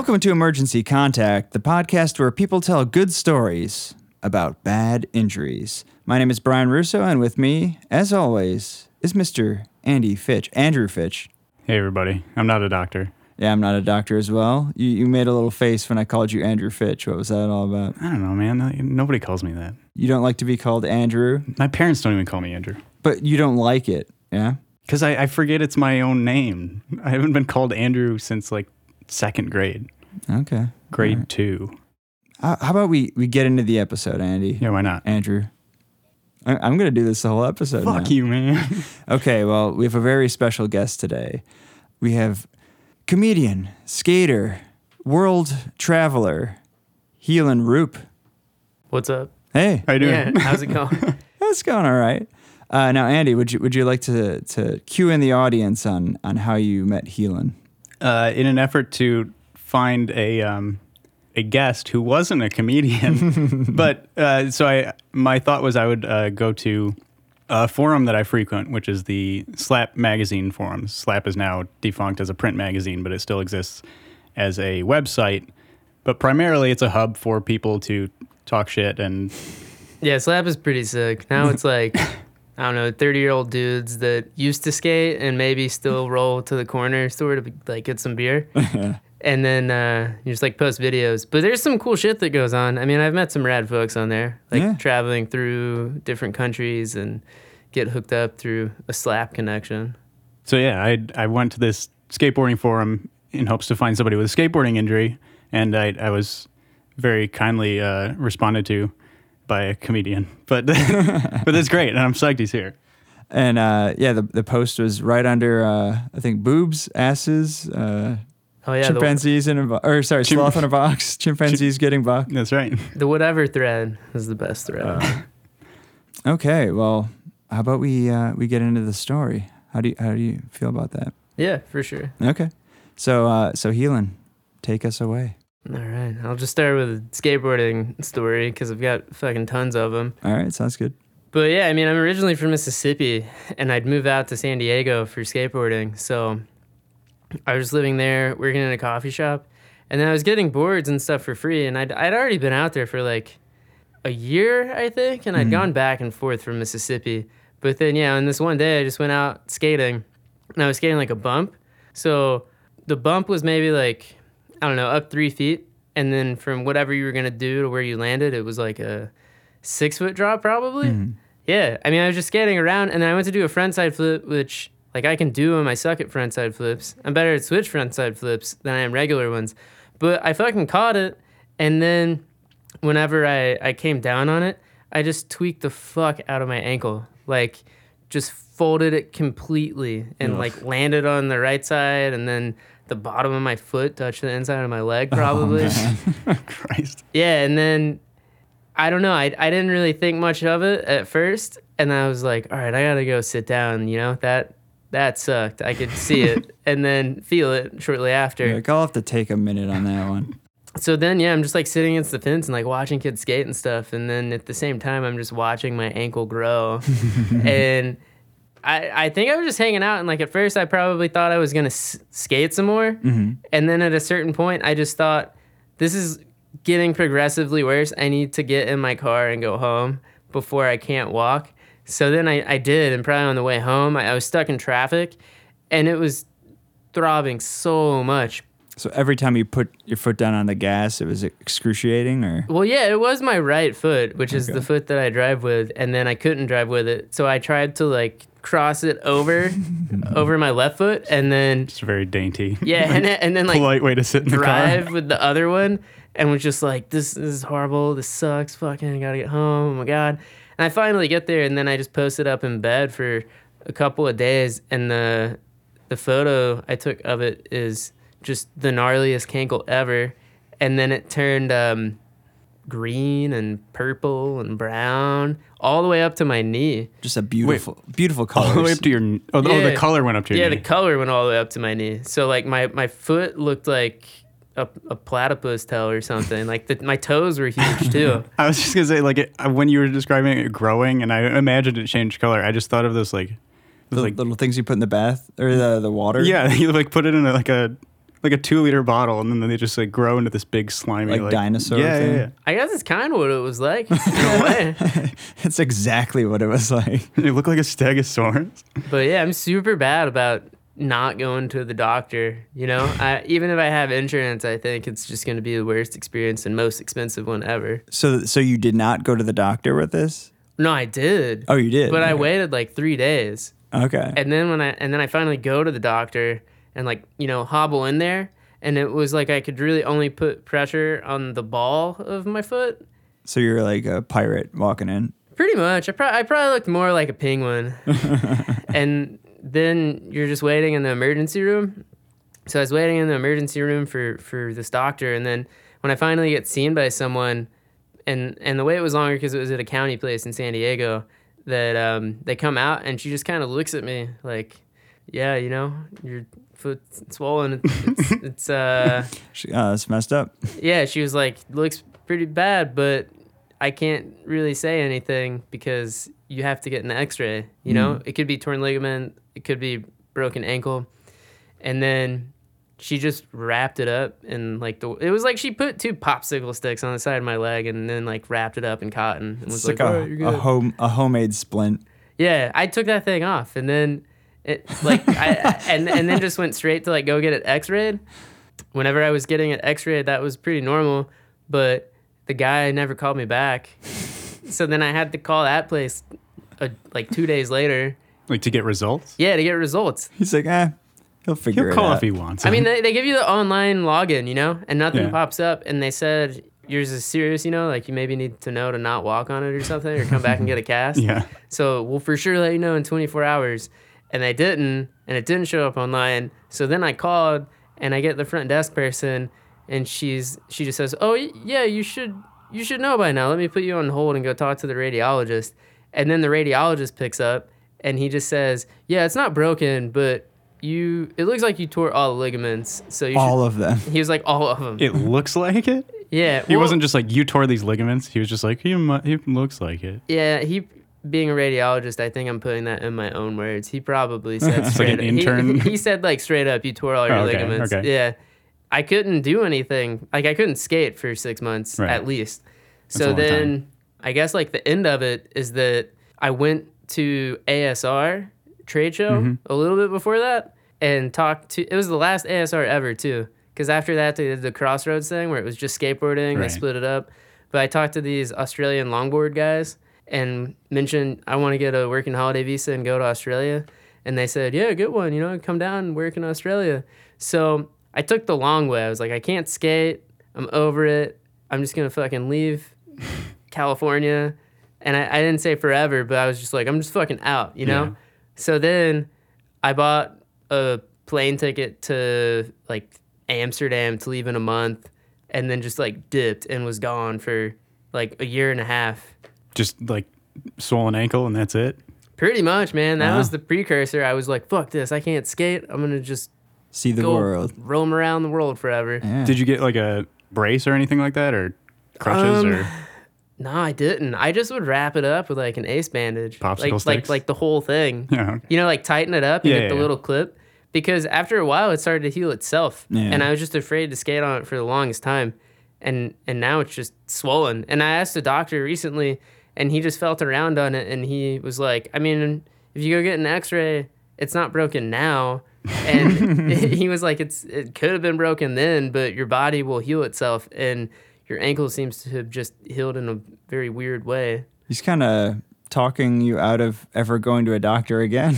Welcome to Emergency Contact, the podcast where people tell good stories about bad injuries. My name is Brian Russo, and with me, as always, is Mr. Andy Fitch, Andrew Fitch. Hey, everybody. I'm not a doctor. Yeah, I'm not a doctor as well. You, you made a little face when I called you Andrew Fitch. What was that all about? I don't know, man. Nobody calls me that. You don't like to be called Andrew, My parents don't even call me Andrew but you don't like it, yeah? because I, I forget it's my own name. I haven't been called Andrew since like second grade, Okay. grade All right. two. How, how about we, we get into the episode, Andy? Yeah, why not? Andrew. I, I'm going to do this the whole episode. Fuck now. you, man. Okay, well, we have a very special guest today. We have comedian, skater, world traveler, Heelan Roop. What's up? Hey, How you doing? Yeah, how's it going? that's going all right. Uh, now, Andy, would you would you like to to cue in the audience on on how you met Heelan? Uh, in an effort to find a um, a guest who wasn't a comedian, but uh, so I my thought was I would uh, go to a forum that I frequent, which is the Slap magazine forum. Slap is now defunct as a print magazine, but it still exists as a website. But primarily, it's a hub for people to talk shit and yeah, Slap is pretty sick. Now it's like, I don't know, 30 year old dudes that used to skate and maybe still roll to the corner store to like get some beer. and then uh, you just like post videos. But there's some cool shit that goes on. I mean, I've met some rad folks on there, like Yeah. traveling through different countries and get hooked up through a Slap connection. So yeah, I I went to this skateboarding forum in hopes to find somebody with a skateboarding injury, and I I was very kindly uh, responded to by a comedian. But but that's great, and I'm psyched he's here. And uh, yeah, the the post was right under uh, I think boobs, asses, uh, Oh, yeah. The, chimpanzees in a bo- or sorry, Chim- sloth in a box, chimpanzees getting bucked. That's right. the whatever thread is the best thread. Uh, Okay, well, how about we uh, we get into the story? How do you how do you feel about that? yeah, for sure. Okay, so uh, so Heelan, take us away. All right, I'll just start with a skateboarding story because I've got fucking tons of them. All right, sounds good. But yeah, I mean, I'm originally from Mississippi, and I'd move out to San Diego for skateboarding. So I was living there, working in a coffee shop, and then I was getting boards and stuff for free. And I'd I'd already been out there for like a year, I think, and I'd Mhm. gone back and forth from Mississippi. But then yeah, on this one day, I just went out skating, and I was skating like a bump. So the bump was maybe like I don't know, up three feet, and then from whatever you were gonna do to where you landed, it was like a six foot drop probably. Mhm. Yeah, I mean, I was just skating around, and then I went to do a front side flip, which like I can do them. I suck at front side flips. I'm better at switch front side flips than I am regular ones. But I fucking caught it, and then whenever I I came down on it, I just tweaked the fuck out of my ankle, like just folded it completely and Ugh. like landed on the right side, and then the bottom of my foot touched the inside of my leg oh, probably. Christ. Yeah, and then I don't know. I, I didn't really think much of it at first, and I was like, all right, I gotta go sit down. You know that that sucked. I could see it and then feel it shortly after. Like, I'll have to take a minute on that one. So then, yeah, I'm just like sitting against the fence and like watching kids skate and stuff, and then at the same time, I'm just watching my ankle grow, and. I, I think I was just hanging out, and like at first, I probably thought I was gonna s- skate some more, hmm and then at a certain point, I just thought, this is getting progressively worse. I need to get in my car and go home before I can't walk. So then I, I did, and probably on the way home, I, I was stuck in traffic and it was throbbing so much. So every time you put your foot down on the gas, it was excruciating, or Well, yeah, it was my right foot, which is Okay. the foot that I drive with, and then I couldn't drive with it. So I tried to like cross it over over my left foot and then It's very dainty. yeah, and, then- and then like polite way to sit in the drive car. with the other one and was just like, this, this is horrible. This sucks. Fucking, I gotta get home. Oh my God. And I finally get there and then I just posted up in bed for a couple of days. And the, the photo I took of it is just the gnarliest cankle ever. And then it turned um, green and purple and brown all the way up to my knee. just a beautiful, beautiful color. All the way up to your. Oh, oh, the color went up to your Yeah, knee. the color went all the way up to my knee. So like my my foot looked like a, a platypus tail or something. like the, my toes were huge too. I was just gonna say, like, it, uh, when you were describing it growing, and I imagined it changed color. I just thought of this, like, the like, little things you put in the bath or the the water. yeah, you like put it in a, like a like a two liter bottle, and then they just like grow into this big slimy Like dinosaur Yeah, thing? yeah, yeah. I guess it's kind of what it was like in a way. It's exactly what it was like. They look like a stegosaurus. But yeah, I'm super bad about not going to the doctor. You know, I, even if I have insurance, I think it's just going to be the worst experience and most expensive one ever. So, so you did not go to the doctor with this? No, I did. Oh, you did. But I waited like three days, Okay. and then when I and then I finally go to the doctor and like you know hobble in there, and it was like I could really only put pressure on the ball of my foot. So you're like a pirate walking in. Pretty much. I, pro- I probably looked more like a penguin. and then you're just waiting in the emergency room. So I was waiting in the emergency room for, for this doctor. And then when I finally get seen by someone, and, and the way it was longer because it was at a county place in San Diego, that um, they come out and she just kind of looks at me like, yeah, you know, your foot's swollen. It's, it's uh, She- Uh, it's messed up. yeah, she was like, looks pretty bad, but I can't really say anything because you have to get an x ray. You know, it could be torn ligament, it could be broken ankle. And then she just wrapped it up and like the, it was like she put two popsicle sticks on the side of my leg and then like wrapped it up in cotton and was It's like, like, a, "Alright, you're a home a homemade splint. Yeah, I took that thing off and then it like I and and then just went straight to like go get it x-rayed. Whenever I was getting it x-rayed, that was pretty normal, but the guy never called me back. So then I had to call that place uh, like 2 days later. Like to get results. Yeah, to get results. He's like, eh, he'll figure He'll it call out. if he wants. I mean, they, they give you the online login, you know, and nothing Yeah. pops up. And they said yours is serious, you know, like you maybe need to know to not walk on it or something, or come back and get a cast. yeah. So we'll for sure let you know in 24 hours. And they didn't, and it didn't show up online. So then I called, and I get the front desk person, and she's she just says, "Oh yeah, you should you should know by now. Let me put you on hold and go talk to the radiologist." And then the radiologist picks up, and he just says, "Yeah, it's not broken, but you it looks like you tore all the ligaments. So you All of them. He was like, "All of them." It looks like it. yeah, He well, wasn't just like you tore these ligaments. He was just like he, mu- he looks like it. Yeah, he being a radiologist, I think I'm putting that in my own words. He probably said like straight an up. he- intern? He, said like straight up, you tore all your Oh, okay, ligaments. okay. Yeah, I couldn't do anything. Like I couldn't skate for six months Right. at least. so then time. I guess like the end of it is that I went to ASR trade show Mm-hmm. a little bit before that and talked to. It was the last ASR ever too. Because after that they did the Crossroads thing where it was just skateboarding. They split it up. But I talked to these Australian longboard guys and mentioned I want to get a working holiday visa and go to Australia. And they said, Yeah, good one, you know, come down and work in Australia. So I took the long way. I was like, I can't skate. I'm over it. I'm just gonna fucking leave California. And I, I didn't say forever, but I was just like, I'm just fucking out, you know? Yeah. So then I bought a plane ticket to like Amsterdam to leave in a month and then just like dipped and was gone for like a year and a half. Just like swollen ankle and that's it. Pretty much, man. That Wow. was the precursor. I was like, fuck this. I can't skate. I'm going to just See the go world. roam around the world forever. Yeah. Did you get like a brace or anything like that, or crutches Um, or No, I didn't. I just would wrap it up with like an ace bandage. Popsicle like, like sticks? like the whole thing. yeah? You know, like tighten it up and Yeah, get the yeah, little clip. Because after a while it started to heal itself. Yeah. And I was just afraid to skate on it for the longest time. And and now it's just swollen. And I asked a doctor recently and he just felt around on it and he was like, I mean, if you go get an x ray, it's not broken now. And he was like, It's it could have been broken then, but your body will heal itself and your ankle seems to have just healed in a very weird way. He's kind of talking you out of ever going to a doctor again.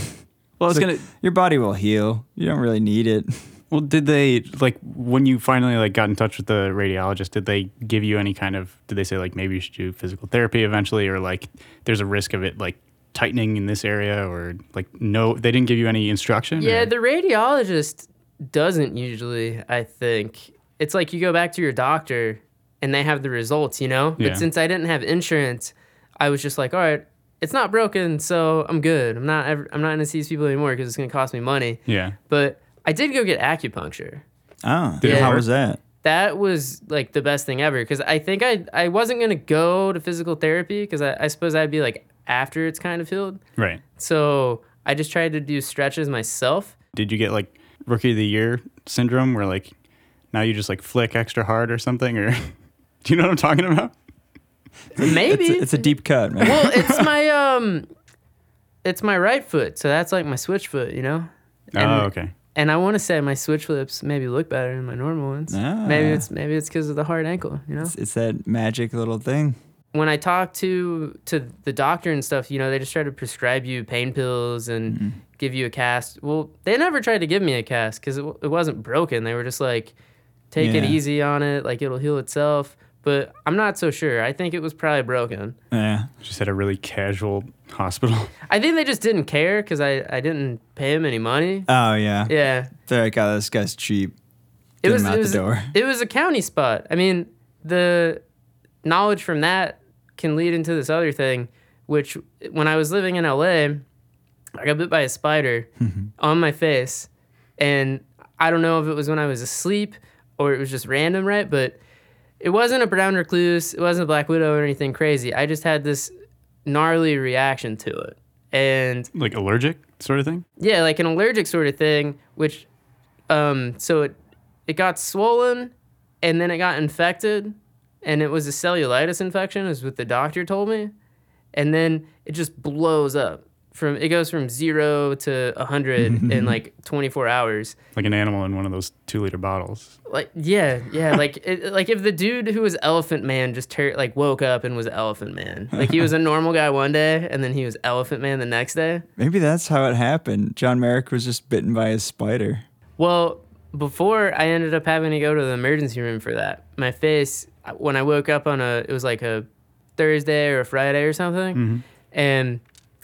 Well, I was It's gonna. like, Your body will heal. You don't really need it. Well, did they like when you finally like got in touch with the radiologist? Did they give you any kind of? Did they say like maybe you should do physical therapy eventually, or like there's a risk of it like tightening in this area, or like no? They didn't give you any instruction. Yeah, or- the radiologist doesn't usually, I think. It's like you go back to your doctor and they have the results, you know? Yeah. But since I didn't have insurance, I was just like, all right, it's not broken, so I'm good. I'm not ever, I'm not going to see these people anymore because it's going to cost me money. yeah. But I did go get acupuncture. Oh, Did it how was that? That was like the best thing ever because I think I I wasn't going to go to physical therapy because I, I suppose I'd be like after it's kind of healed. Right. So I just tried to do stretches myself. Did you get like rookie of the year syndrome where like now you just like flick extra hard or something or do you know what I'm talking about? Maybe. It's a, it's a deep cut, man. well, it's my um, it's my right foot, so that's like my switch foot, you know. And, oh, okay. And I want to say my switch flips maybe look better than my normal ones. Ah. Maybe it's maybe it's because of the hard ankle, you know. it's, it's that magic little thing. when I talk to to the doctor and stuff, you know, they just try to prescribe you pain pills and Mm-hmm. give you a cast. Well, they never tried to give me a cast because it, it wasn't broken. They were just like, take it easy on it, like it'll heal itself. But I'm not so sure. I think it was probably broken. Yeah. Just at a really casual hospital. I think they just didn't care because I, I didn't pay him any money. Oh yeah. Yeah. They're like, oh, this guy's cheap. It was, it was it was a county spot. I mean, the knowledge from that can lead into this other thing, which when I was living in LA, I got bit by a spider mm-hmm. on my face, and I don't know if it was when I was asleep or it was just random, right? But it wasn't a brown recluse, it wasn't a black widow or anything crazy. I just had this gnarly reaction to it, and Like allergic sort of thing? yeah, like an allergic sort of thing, which um so it it got swollen and then it got infected and it was a cellulitis infection is what the doctor told me. And then it just blows up. From it goes from 0 to a 100 in like 24 hours. Like an animal in one of those two liter bottles. Like yeah, yeah, like it, like if the dude who was Elephant Man just tur- like woke up and was Elephant Man. Like he was a normal guy one day and then he was Elephant Man the next day. Maybe that's how it happened. John Merrick was just bitten by a spider. Well, before I ended up having to go to the emergency room for that. My face, when I woke up on a, it was like a Thursday or a Friday or something, mm-hmm. and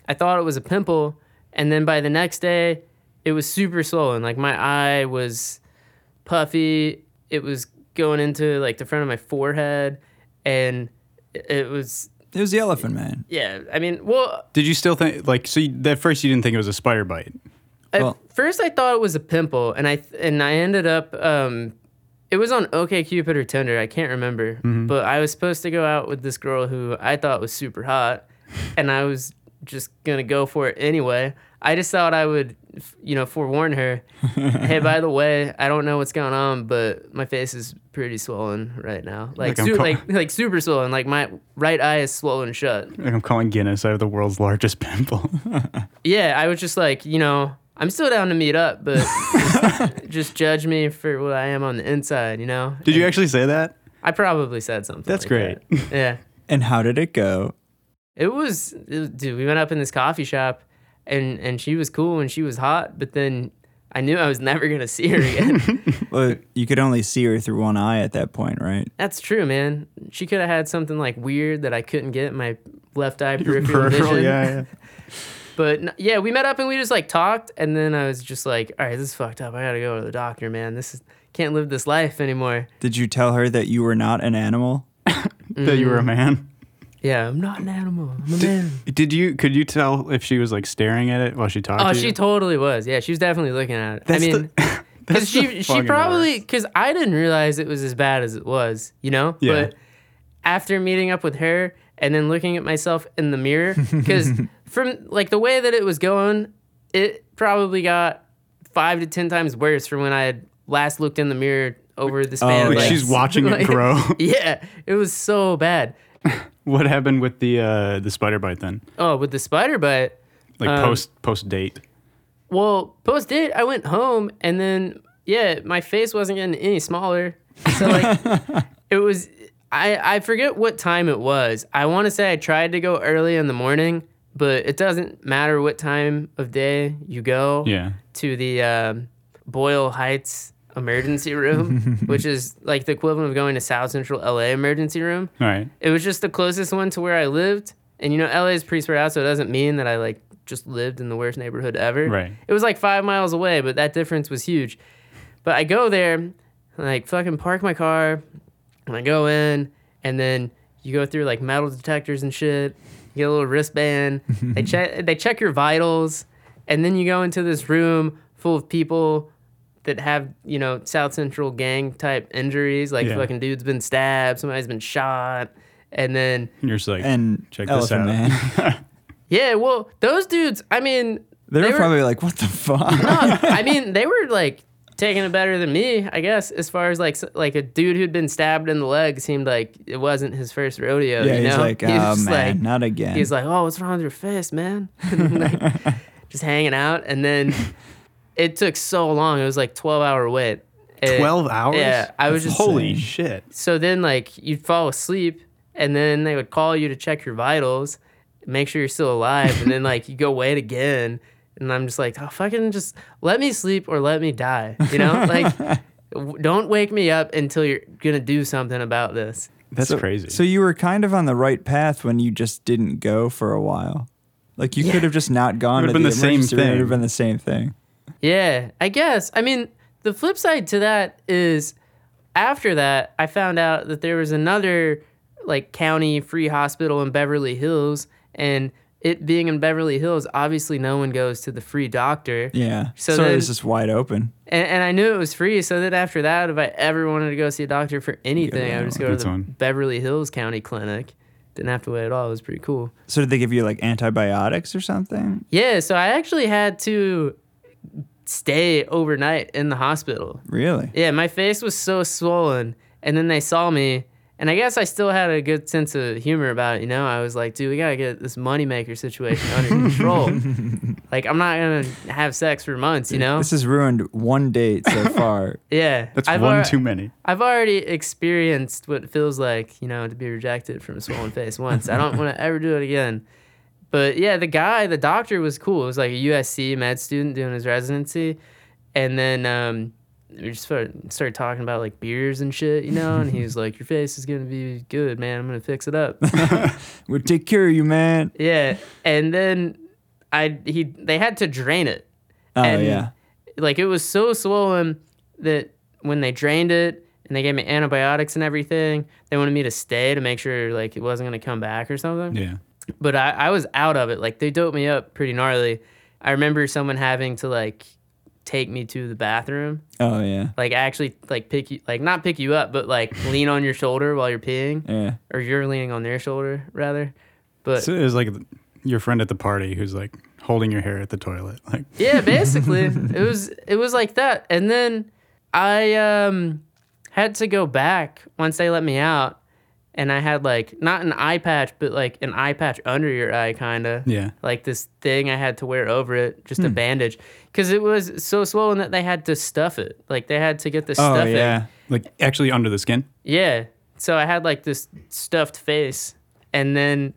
I thought it was a pimple. And then by the next day, it was super swollen. Like my eye was puffy. It was going into like the front of my forehead, and it- it was It was the Elephant Man. yeah. I mean, well, Did you still think like so? You, at first, you didn't think it was a spider bite. At Well- first, I thought it was a pimple, and I and I ended up. Um, it was on OKCupid or Tinder. I can't remember, Mm-hmm. but I was supposed to go out with this girl who I thought was super hot, and I was just gonna go for it anyway. I just thought I would, you know, forewarn her. hey, by the way, I don't know what's going on, but my face is pretty swollen right now. Like, Like su- like, like super swollen. Like my right eye is swollen shut. Like I'm calling Guinness. I have the world's largest pimple. Yeah, I was just like, you know, I'm still down to meet up, but just, just judge me for what I am on the inside, you know? Did you actually say that? I probably said something. That's like great. that. Yeah. And how did it go? It was, it was- dude, we went up in this coffee shop and, and she was cool and she was hot, but then I knew I was never going to see her again. Well, you could only see her through one eye at that point, right? That's true, man. She could have had something like weird that I couldn't get my left eye peripheral Peripheral, vision. yeah, yeah. But yeah, we met up and we just like talked, and then I was just like, all right, this is fucked up. I gotta go to the doctor, man. This is can't live this life anymore. Did you tell her that you were not an animal? That you were a mm-hmm. man. Yeah, I'm not an animal. I'm a man. Did you? Could you tell if she was like staring at it while she talked Oh, to she totally was. Yeah, she was definitely looking at it. That's I mean, because she she probably because I didn't realize it was as bad as it was. You know. Yeah. But after meeting up with her and then looking at myself in the mirror, because from like the way that it was going, it probably got five to ten times worse from when I had last looked in the mirror over the oh, span. Oh, of, like, She's watching it grow. Yeah, it was so bad. What happened with the uh, the spider bite then? Oh, with the spider bite. Like Um, post post date. Well, post date, I went home and then yeah, my face wasn't getting any smaller. So like, it was. I I forget what time it was. I want to say I tried to go early in the morning, but it doesn't matter what time of day you go Yeah. to the um, Boyle Heights emergency room, which is like the equivalent of going to South Central LA emergency room. Right. It was just the closest one to where I lived. And you know, LA is pretty spread out, so it doesn't mean that I like just lived in the worst neighborhood ever. Right. It was like five miles away, but that difference was huge. But I go there, like fucking park my car, and I go in, and then you go through like metal detectors and shit. You get a little wristband. they check they check your vitals, and then you go into this room full of people that have you know South Central gang type injuries, like Yeah. fucking dude's been stabbed, somebody's been shot, and then You're just like, And Check this out. Man. yeah, well those dudes, I mean, they, They were were- probably like, "What the fuck?" no, I mean they were like taking it better than me, I guess. As far as like like a dude who'd been stabbed in the leg seemed like it wasn't his first rodeo. Yeah, you he's know? like, He was oh just man, like- not again. He's like, "Oh, what's wrong with your face, man?" Like, just hanging out, and then it took so long. It was like twelve hour wait. It- 12 hours? Yeah, I was just Holy insane. shit. so then like you'd fall asleep, and then they would call you to check your vitals, make sure you're still alive, and then like you go wait again, and I'm just like, oh fucking just let me sleep or let me die, you know, like. Don't wake me up until you're gonna do something about this. That's so, crazy. So you were kind of on the right path when you just didn't go for a while. Like you Yeah. could have just not gone. Would've been the same emergency room. It would have thing. been the same thing. Yeah, I guess. I mean, the flip side to that is after that, I found out that there was another like county free hospital in Beverly Hills and it being in Beverly Hills, obviously no one goes to the free doctor. Yeah. So So, then- it was just wide open. And, and I knew it was free, so then after that, if I ever wanted to go see a doctor for anything, I would just go to the fine. Beverly Hills County Clinic. Didn't have to wait at all. It was pretty cool. So did they give you like antibiotics or something? Yeah, so I actually had to stay overnight in the hospital. Really? Yeah, my face was so swollen, and then they saw me, and I guess I still had a good sense of humor about it. You know, I was like, "Dude, we gotta get this moneymaker situation under control. like, I'm not gonna have sex for months." You know? This has ruined one date so far. Yeah, That's I've one al- too many. I've already experienced what it feels like, you know, to be rejected from a swollen face once. I don't want to ever do it again. But yeah, the guy, the doctor was cool. It was like a USC med student doing his residency. And then um, we just started, started talking about like beers and shit, you know? And he was like, Your face is going to be good, man. I'm going to fix it up. We'll take care of you, man. yeah. And then I, he, they had to drain it. Oh And, yeah. like it was so swollen that when they drained it and they gave me antibiotics and everything, they wanted me to stay to make sure like it wasn't gonna come back or something. Yeah. But I, I was out of it. Like they doped me up pretty gnarly. I remember someone having to like take me to the bathroom, Oh yeah. like actually like pick you, like not pick you up, but like lean on your shoulder while you're peeing, Yeah. or you're leaning on their shoulder rather. But So it was like your friend at the party who's like holding your hair at the toilet. Like, Yeah, basically. it was it was like that. And then I um had to go back once they let me out and I had like not an eye patch, but like an eye patch under your eye kinda. yeah. Like this thing I had to wear over it, just a bandage. Cause it was so swollen that they had to stuff it. Like they had to get the Oh stuffing. yeah. Like actually under the skin. Yeah. So I had like this stuffed face, and then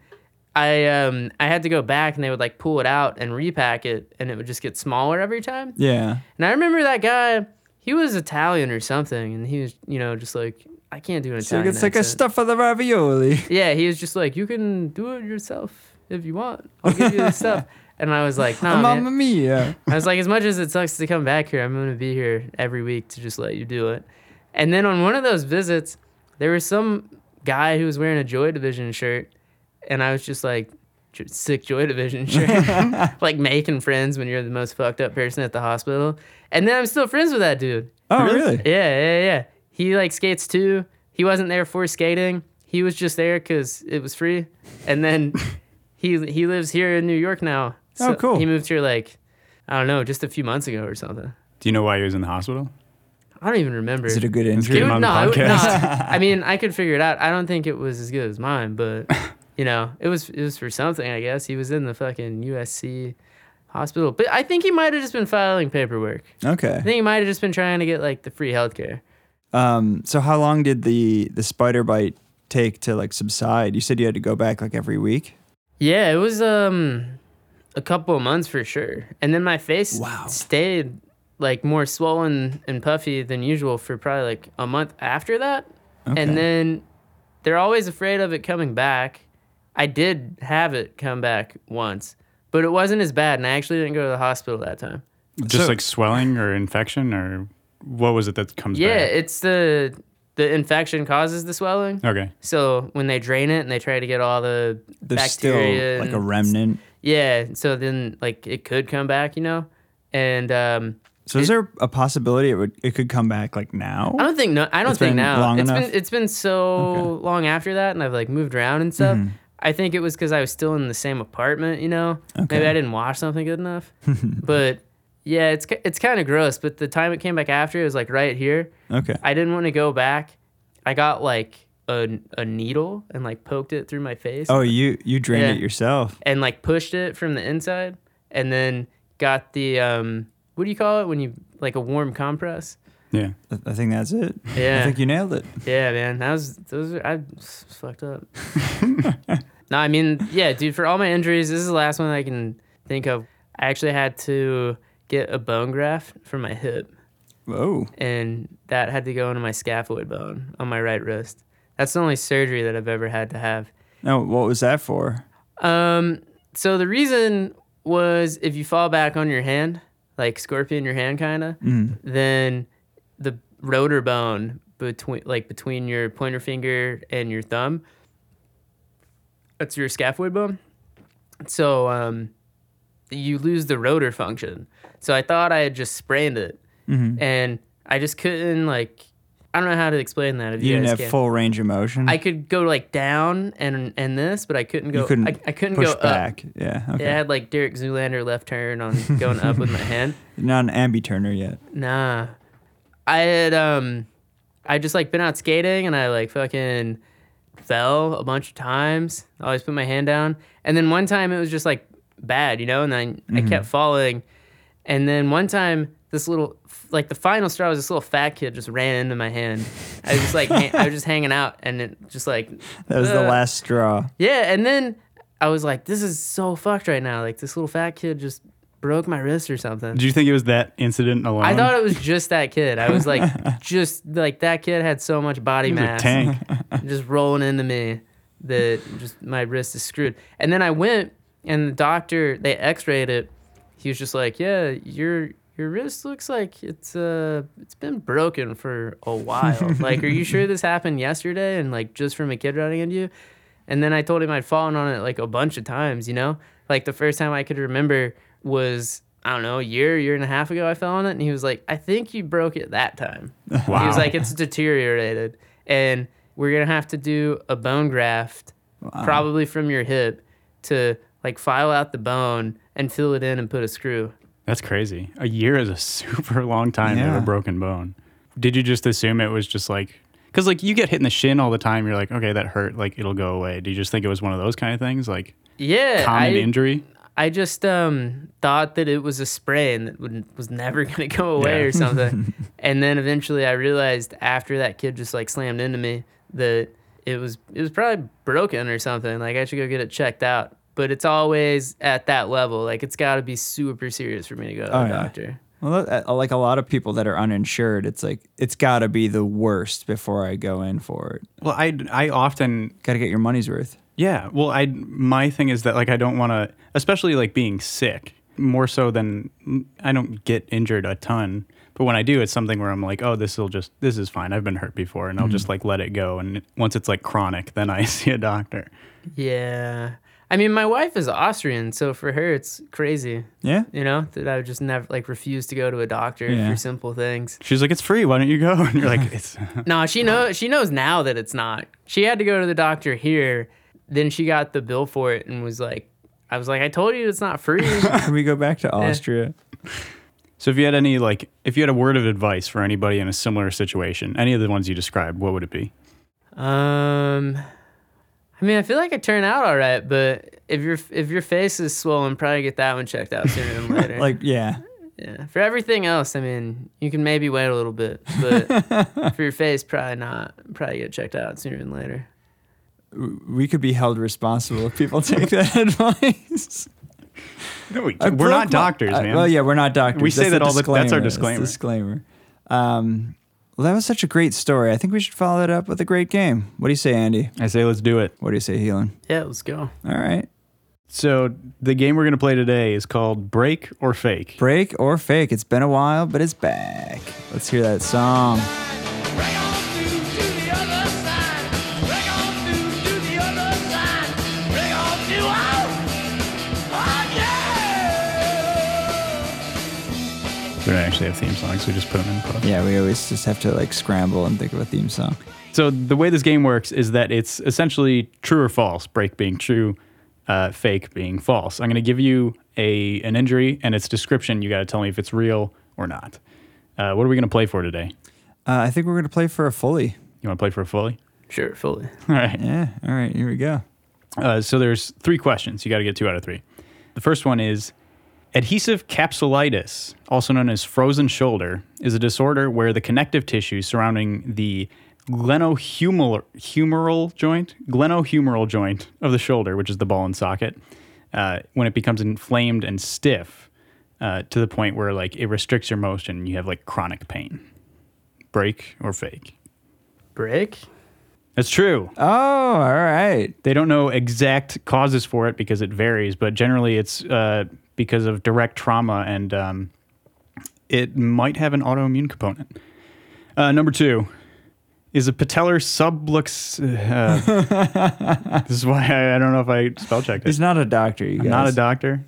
I um I had to go back, and they would like pull it out and repack it, and it would just get smaller every time. Yeah. And I remember that guy. He was Italian or something, and he was you know just like I can't do an So Italian. it's like a stuff of the ravioli. Yeah, he was just like you can do it yourself if you want. I'll give you the stuff. And I was like, man. Mamma mia. I was like, as much as it sucks to come back here, I'm gonna be here every week to just let you do it. And then on one of those visits, there was some guy who was wearing a Joy Division shirt, and I was just like, sick Joy Division shirt, like making friends when you're the most fucked up person at the hospital. And then I'm still friends with that dude. Oh really? Yeah, yeah, yeah. He like skates too. He wasn't there for skating. He was just there because it was free. And then he he lives here in New York now. Oh, cool. He moved here like I don't know, just a few months ago or something. Do you know why he was in the hospital? I don't even remember. Is it a good Let's injury? It- on the no, it- no, podcast. I mean, I could figure it out. I don't think it was as good as mine, but you know, it was it was for something. I guess he was in the fucking USC hospital, but I think he might have just been filing paperwork. Okay. I think he might have just been trying to get like the free healthcare. Um. So how long did the the spider bite take to like subside? You said you had to go back like every week. Yeah, it was um a couple of months for sure. And then my face Wow. stayed like more swollen and puffy than usual for probably like a month after that. Okay. And then they're always afraid of it coming back. I did have it come back once, but it wasn't as bad and I actually didn't go to the hospital that time. Just So- like swelling or infection or what was it that comes Yeah, back? it's the the infection causes the swelling. Okay. So when they drain it and they try to get all the There's still bacteria like a remnant. Yeah, so then like it could come back, you know, and um, So is there a possibility it would it could come back like now? I don't think no, I don't It's think been now. long It's enough? been it's been so long after that, and I've like moved around and stuff. Mm-hmm. I think it was because I was still in the same apartment, you know. Okay. Maybe I didn't wash something good enough, but Yeah, it's it's kind of gross, but the time it came back after, it was like right here. Okay. I didn't want to go back. I got like a, a needle and like poked it through my face. Oh, you you drained Yeah. it yourself. and like pushed it from the inside and then got the um what do you call it when you like a warm compress Yeah. I- I think that's it. Yeah. I think you nailed it. yeah man that was those are i was fucked up no i mean yeah dude for all my injuries this is the last one i can think of i actually had to get a bone graft for my hip Whoa. and that had to go into my scaphoid bone on my right wrist that's the only surgery that i've ever had to have Now, what was that for? Um, so the reason was if you fall back on your hand, like scorpion your hand kind of, Mm. then the rotor bone between like between your pointer finger and your thumb, that's your scaphoid bone. So um, you lose the rotor function. So I thought I had just sprained it, Mhm. and I just couldn't like. I don't know how to explain that. If You you, didn't have can. full range of motion. I could go like down and and this, but I couldn't go. you couldn't, I, I couldn't push go up. back. Yeah. Okay. Yeah, I had like Derek Zoolander left turn on going up with my hand. Not an ambi turner yet. Nah, I had um, I just like been out skating and I like fucking fell a bunch of times. I always put my hand down, and then one time it was just like bad, you know, and then I kept falling, and then one time this little like the final straw was this little fat kid just ran into my hand. I was just like ha- I was just hanging out, and it just like That was the uh, last straw. Yeah, and then I was like, this is so fucked right now. Like this little fat kid just broke my wrist or something. Did you think it was that incident alone? I thought it was just that kid. I was like, just like that kid had so much body He was a mass, tank. just rolling into me that just my wrist is screwed. And then I went, and the doctor they X-rayed it. He was just like, yeah, your your wrist looks like it's uh it's been broken for a while. like, are you sure this happened yesterday? And like just from a kid running into you? And then I told him I'd fallen on it like a bunch of times, you know? Like the first time I could remember was, I don't know, a year, year and a half ago I fell on it. And he was like, I think you broke it that time. Wow. He was like, it's deteriorated. And we're going to have to do a bone graft, probably from your hip, to like file out the bone and fill it in and put a screw. That's crazy. A year is a super long time to have a broken bone. Did you just assume it was just like, because like you get hit in the shin all the time. You're like, okay, that hurt. Like it'll go away. Do you just think it was one of those kind of things, like Yeah. common I, injury? I just um, thought that it was a sprain that would, was never going to go away Yeah. or something. and then eventually I realized after that kid just like slammed into me that it was it was probably broken or something. Like I should go get it checked out. But it's always at that level. Like it's got to be super serious for me to go to Oh, the yeah. doctor. Well, uh, like a lot of people that are uninsured, it's like it's got to be the worst before I go in for it. Well, I I often Got to get your money's worth. Yeah. Well, I my thing is that like I don't want to, especially like being sick, more so than I don't get injured a ton. But when I do, it's something where I'm like, oh, this will just this is fine. I've been hurt before, and I'll just like let it go. And once it's like chronic, then I see a doctor. Yeah. I mean, my wife is Austrian, so for her it's crazy, Yeah. you know, that I would just never like refuse to go to a doctor Yeah. for simple things. She's like, it's free. Why don't you go? And you're like, it's No, she knows. She knows now that it's not. She had to go to the doctor here. Then she got the bill for it and was like, "I was like, I told you it's not free." Can we go back to Austria? so. If you had any like, if you had a word of advice for anybody in a similar situation, any of the ones you described, what would it be? um, I mean, I feel like I turn out all right, but if your if your face is swollen, probably get that one checked out sooner than later. Like, yeah. yeah. For everything else, I mean, you can maybe wait a little bit, but for your face, probably not. Probably get checked out sooner than later. We could be held responsible if people take that advice. No, we. We're broke not my- doctors, I- man. well, yeah, we're not doctors. We say that the all the- time. that's our disclaimer. disclaimer. disclaimer. Um, well, that was such a great story. I think we should follow it up with a great game. What do you say, Andy? I say let's do it. What do you say, Heelan? Yeah, let's go. All right. So the game we're gonna play today is called Break or Fake. Break or fake. It's been a while, but it's back. Let's hear that song. Don't actually have theme songs. We just put them in post. Yeah, we always just have to like scramble and think of a theme song. So the way this game works is that it's essentially true or false. Break being true, uh, fake being false. I'm going to give you a an injury and its description. You got to tell me if it's real or not. Uh, what are we going to play for today? Uh, I think we're gonna play for a fully. You want to play for a fully? Sure, fully. All right. Yeah. All right. Here we go. Uh, so there's three questions. You got to get two out of three. The first one is adhesive capsulitis, also known as frozen shoulder, is a disorder where the connective tissue surrounding the glenohumeral humeral joint, glenohumeral joint of the shoulder, which is the ball and socket, uh, when it becomes inflamed and stiff uh, to the point where like it restricts your motion and you have like chronic pain. Break or fake? Break? That's true. Oh, all right. They don't know exact causes for it because it varies, but generally it's uh, because of direct trauma and um, it might have an autoimmune component. Uh, number two is a patellar sublux. Uh, this is why I, I don't know if I spell checked it. He's not a doctor. You guys. I'm not a doctor.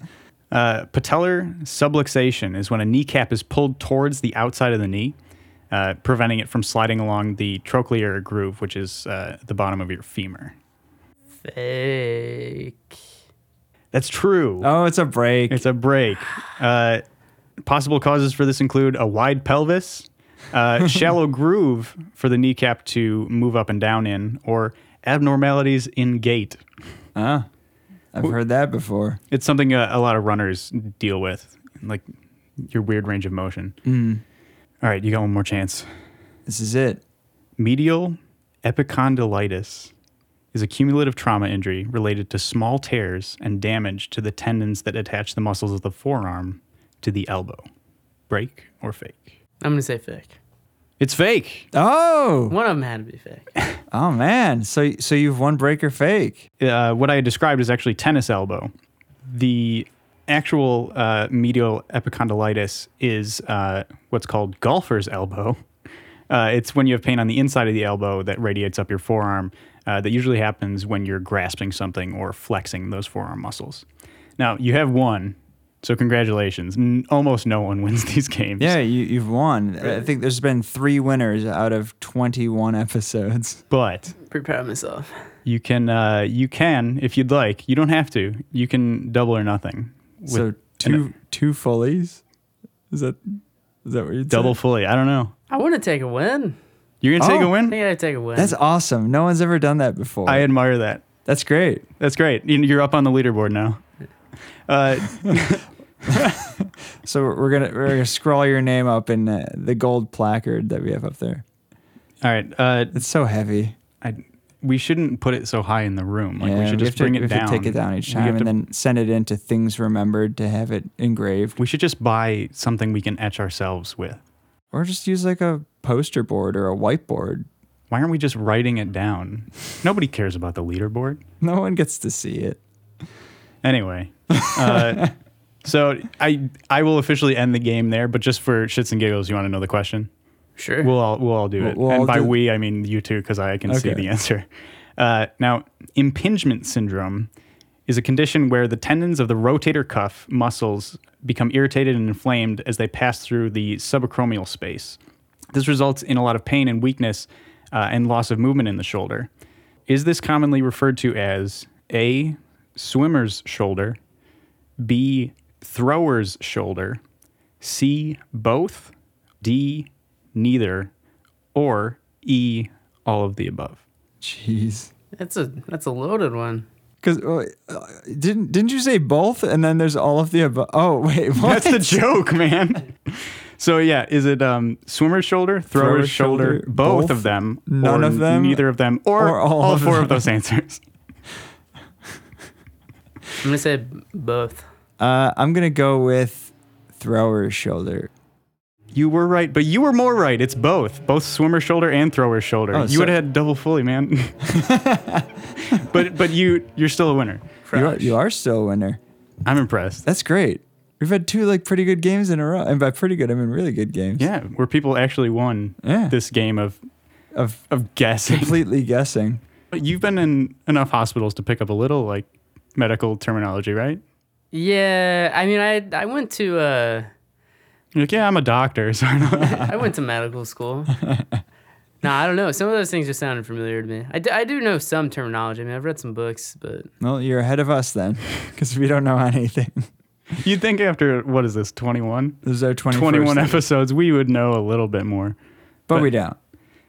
Uh, patellar subluxation is when a kneecap is pulled towards the outside of the knee, uh, preventing it from sliding along the trochlear groove, which is uh, the bottom of your femur. Fake. That's true. Oh, it's a break. It's a break. Uh, possible causes for this include a wide pelvis, uh, shallow groove for the kneecap to move up and down in, or abnormalities in gait. Ah, I've heard that before. It's something uh, a lot of runners deal with, like your weird range of motion. All right, you got one more chance. This is it. Medial epicondylitis is a cumulative trauma injury related to small tears and damage to the tendons that attach the muscles of the forearm to the elbow. Break or fake? I'm gonna say fake. It's fake. Oh, One of them had to be fake. oh man. So so you've won break or fake. Uh, what I described is actually tennis elbow. The actual uh, medial epicondylitis is uh, what's called golfer's elbow. Uh, it's when you have pain on the inside of the elbow that radiates up your forearm. Uh, that usually happens when you're grasping something or flexing those forearm muscles. Now you have one, so congratulations. N- almost no one wins these games. Yeah, you, you've won. I think there's been three winners out of 21 episodes. but prepare proud myself. you can uh, you can if you'd like. You don't have to. You can double or nothing. with so two two fullies. Is that is that what you double fully. I don't know. I want to take a win. You're gonna take Oh. a I win. think I'd take a win. That's awesome. No one's ever done that before. I admire that. That's great. That's great. You- You're up on the leaderboard now. Uh, So we're gonna we're gonna scroll your name up in uh, the gold placard that we have up there. all right. Uh, It's so heavy. I, we shouldn't put it so high in the room. Like yeah, we should just have to, bring we it have down. to take it down each We time have and then send it into things remembered to have it engraved, we should just buy something we can etch ourselves with. or just use like a poster board or a whiteboard. Why aren't we just writing it down? Nobody cares about the leaderboard. No one gets to see it. Anyway, uh, so I I will officially end the game there. But just for shits and giggles, you want to know the question? sure. We'll all we'll all do it, We'll all and by do- we I mean you two, because I can see the answer. Uh, now, impingement syndrome is a condition where the tendons of the rotator cuff muscles become irritated and inflamed as they pass through the subacromial space. This results in a lot of pain and weakness uh, and loss of movement in the shoulder. Is this commonly referred to as A, swimmer's shoulder, B, thrower's shoulder, C, both, D, neither, or E, all of the above? Jeez. That's a that's a loaded one. Because uh, didn't didn't you say both? And then there's all of the above. Oh wait, what? That's the joke, man. So yeah, is it um, swimmer's shoulder, thrower's Thrower's shoulder, shoulder, both, both, of them, none or of them, neither of them, or, or all all, of four them? of those answers? I'm gonna say both. Uh, I'm gonna go with thrower's shoulder. You were right, but you were more right. It's both, both swimmer's shoulder and thrower's shoulder. Oh, you so- would have had double fully, man. but but you you're still a winner. You are, you are still a winner. I'm impressed. That's great. We've had two like pretty good games in a row, and by pretty good I mean really good games. Yeah, where people actually won Yeah. this game of Of of guessing. completely guessing. You've been in enough hospitals to pick up a little like medical terminology, right? Yeah, I mean, I I went to uh You're like, yeah, I'm a doctor, so I know. I went to medical school. no, I don't know. Some of those things just sounded familiar to me. I, d- I do know some terminology. I mean, I've read some books, but Well, you're ahead of us then, because we don't know anything. You'd think after what is this, 21? This is our 21st 21 episodes, we would know a little bit more But but- we don't.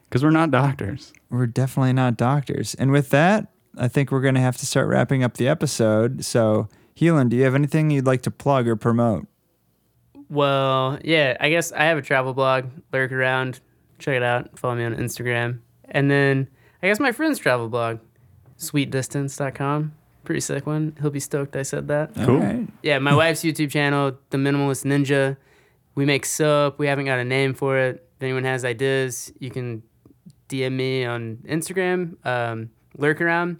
because we're not doctors. We're definitely not doctors. And with that, I think we're going to have to start wrapping up the episode. So, Heelan, do you have anything you'd like to plug or promote? Well, yeah, I guess I have a travel blog. Lurk around, check it out. Follow me on Instagram. And then I guess my friend's travel blog, sweetdistance.com. Pretty sick one. He'll be stoked I said that. Cool. All right. Yeah, my wife's YouTube channel, The Minimalist Ninja. We make soap. We haven't got a name for it. If anyone has ideas, you can DM me on Instagram, um, lurk around.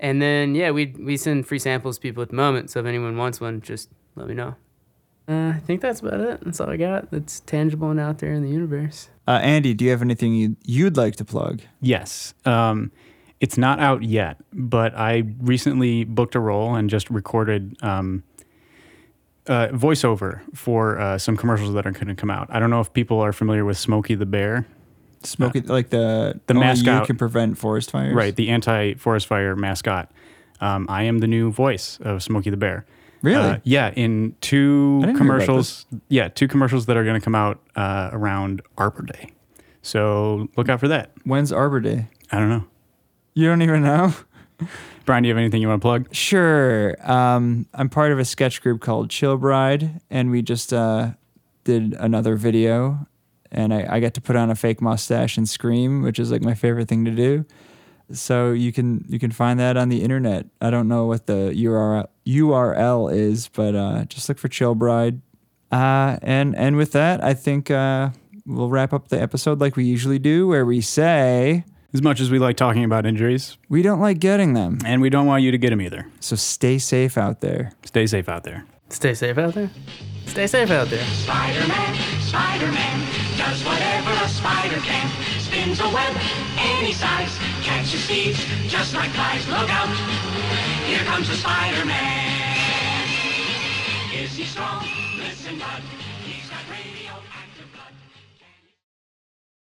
And then, yeah, we, we send free samples to people at the moment. So if anyone wants one, just let me know. Uh, I think that's about it. That's all I got that's tangible and out there in the universe. Uh, Andy, do you have anything you'd, you'd like to plug? Yes. Um, it's not out yet, but I recently booked a role and just recorded um, uh, voiceover for uh, some commercials that are going to come out. I don't know if people are familiar with Smokey the Bear. Smokey, it like the the mascot. can prevent forest fires. Right, the anti forest fire mascot. Um, I am the new voice of Smokey the Bear. Really? Uh, yeah, in two I didn't hear about commercials. Yeah, two commercials that are going to come out uh, around Arbor Day. So look out for that. When's Arbor Day? I don't know. You don't even know? Brian, do you have anything you want to plug? Sure. Um, I'm part of a sketch group called Chill Bride, and we just uh, did another video, and I, I got to put on a fake mustache and scream, which is like my favorite thing to do. So you can you can find that on the internet. I don't know what the URL URL is, but uh, just look for Chill Bride. Uh, and and with that, I think uh, we'll wrap up the episode like we usually do, where we say As much as we like talking about injuries, we don't like getting them. and we don't want you to get them either. So stay safe out there. Stay safe out there. Stay safe out there. Stay safe out there. Spider-Man, Spider-Man, does whatever a spider can. Spins a web any size, catches thieves just like flies. Look out, here comes the Spider-Man. Is he strong? Listen, bud,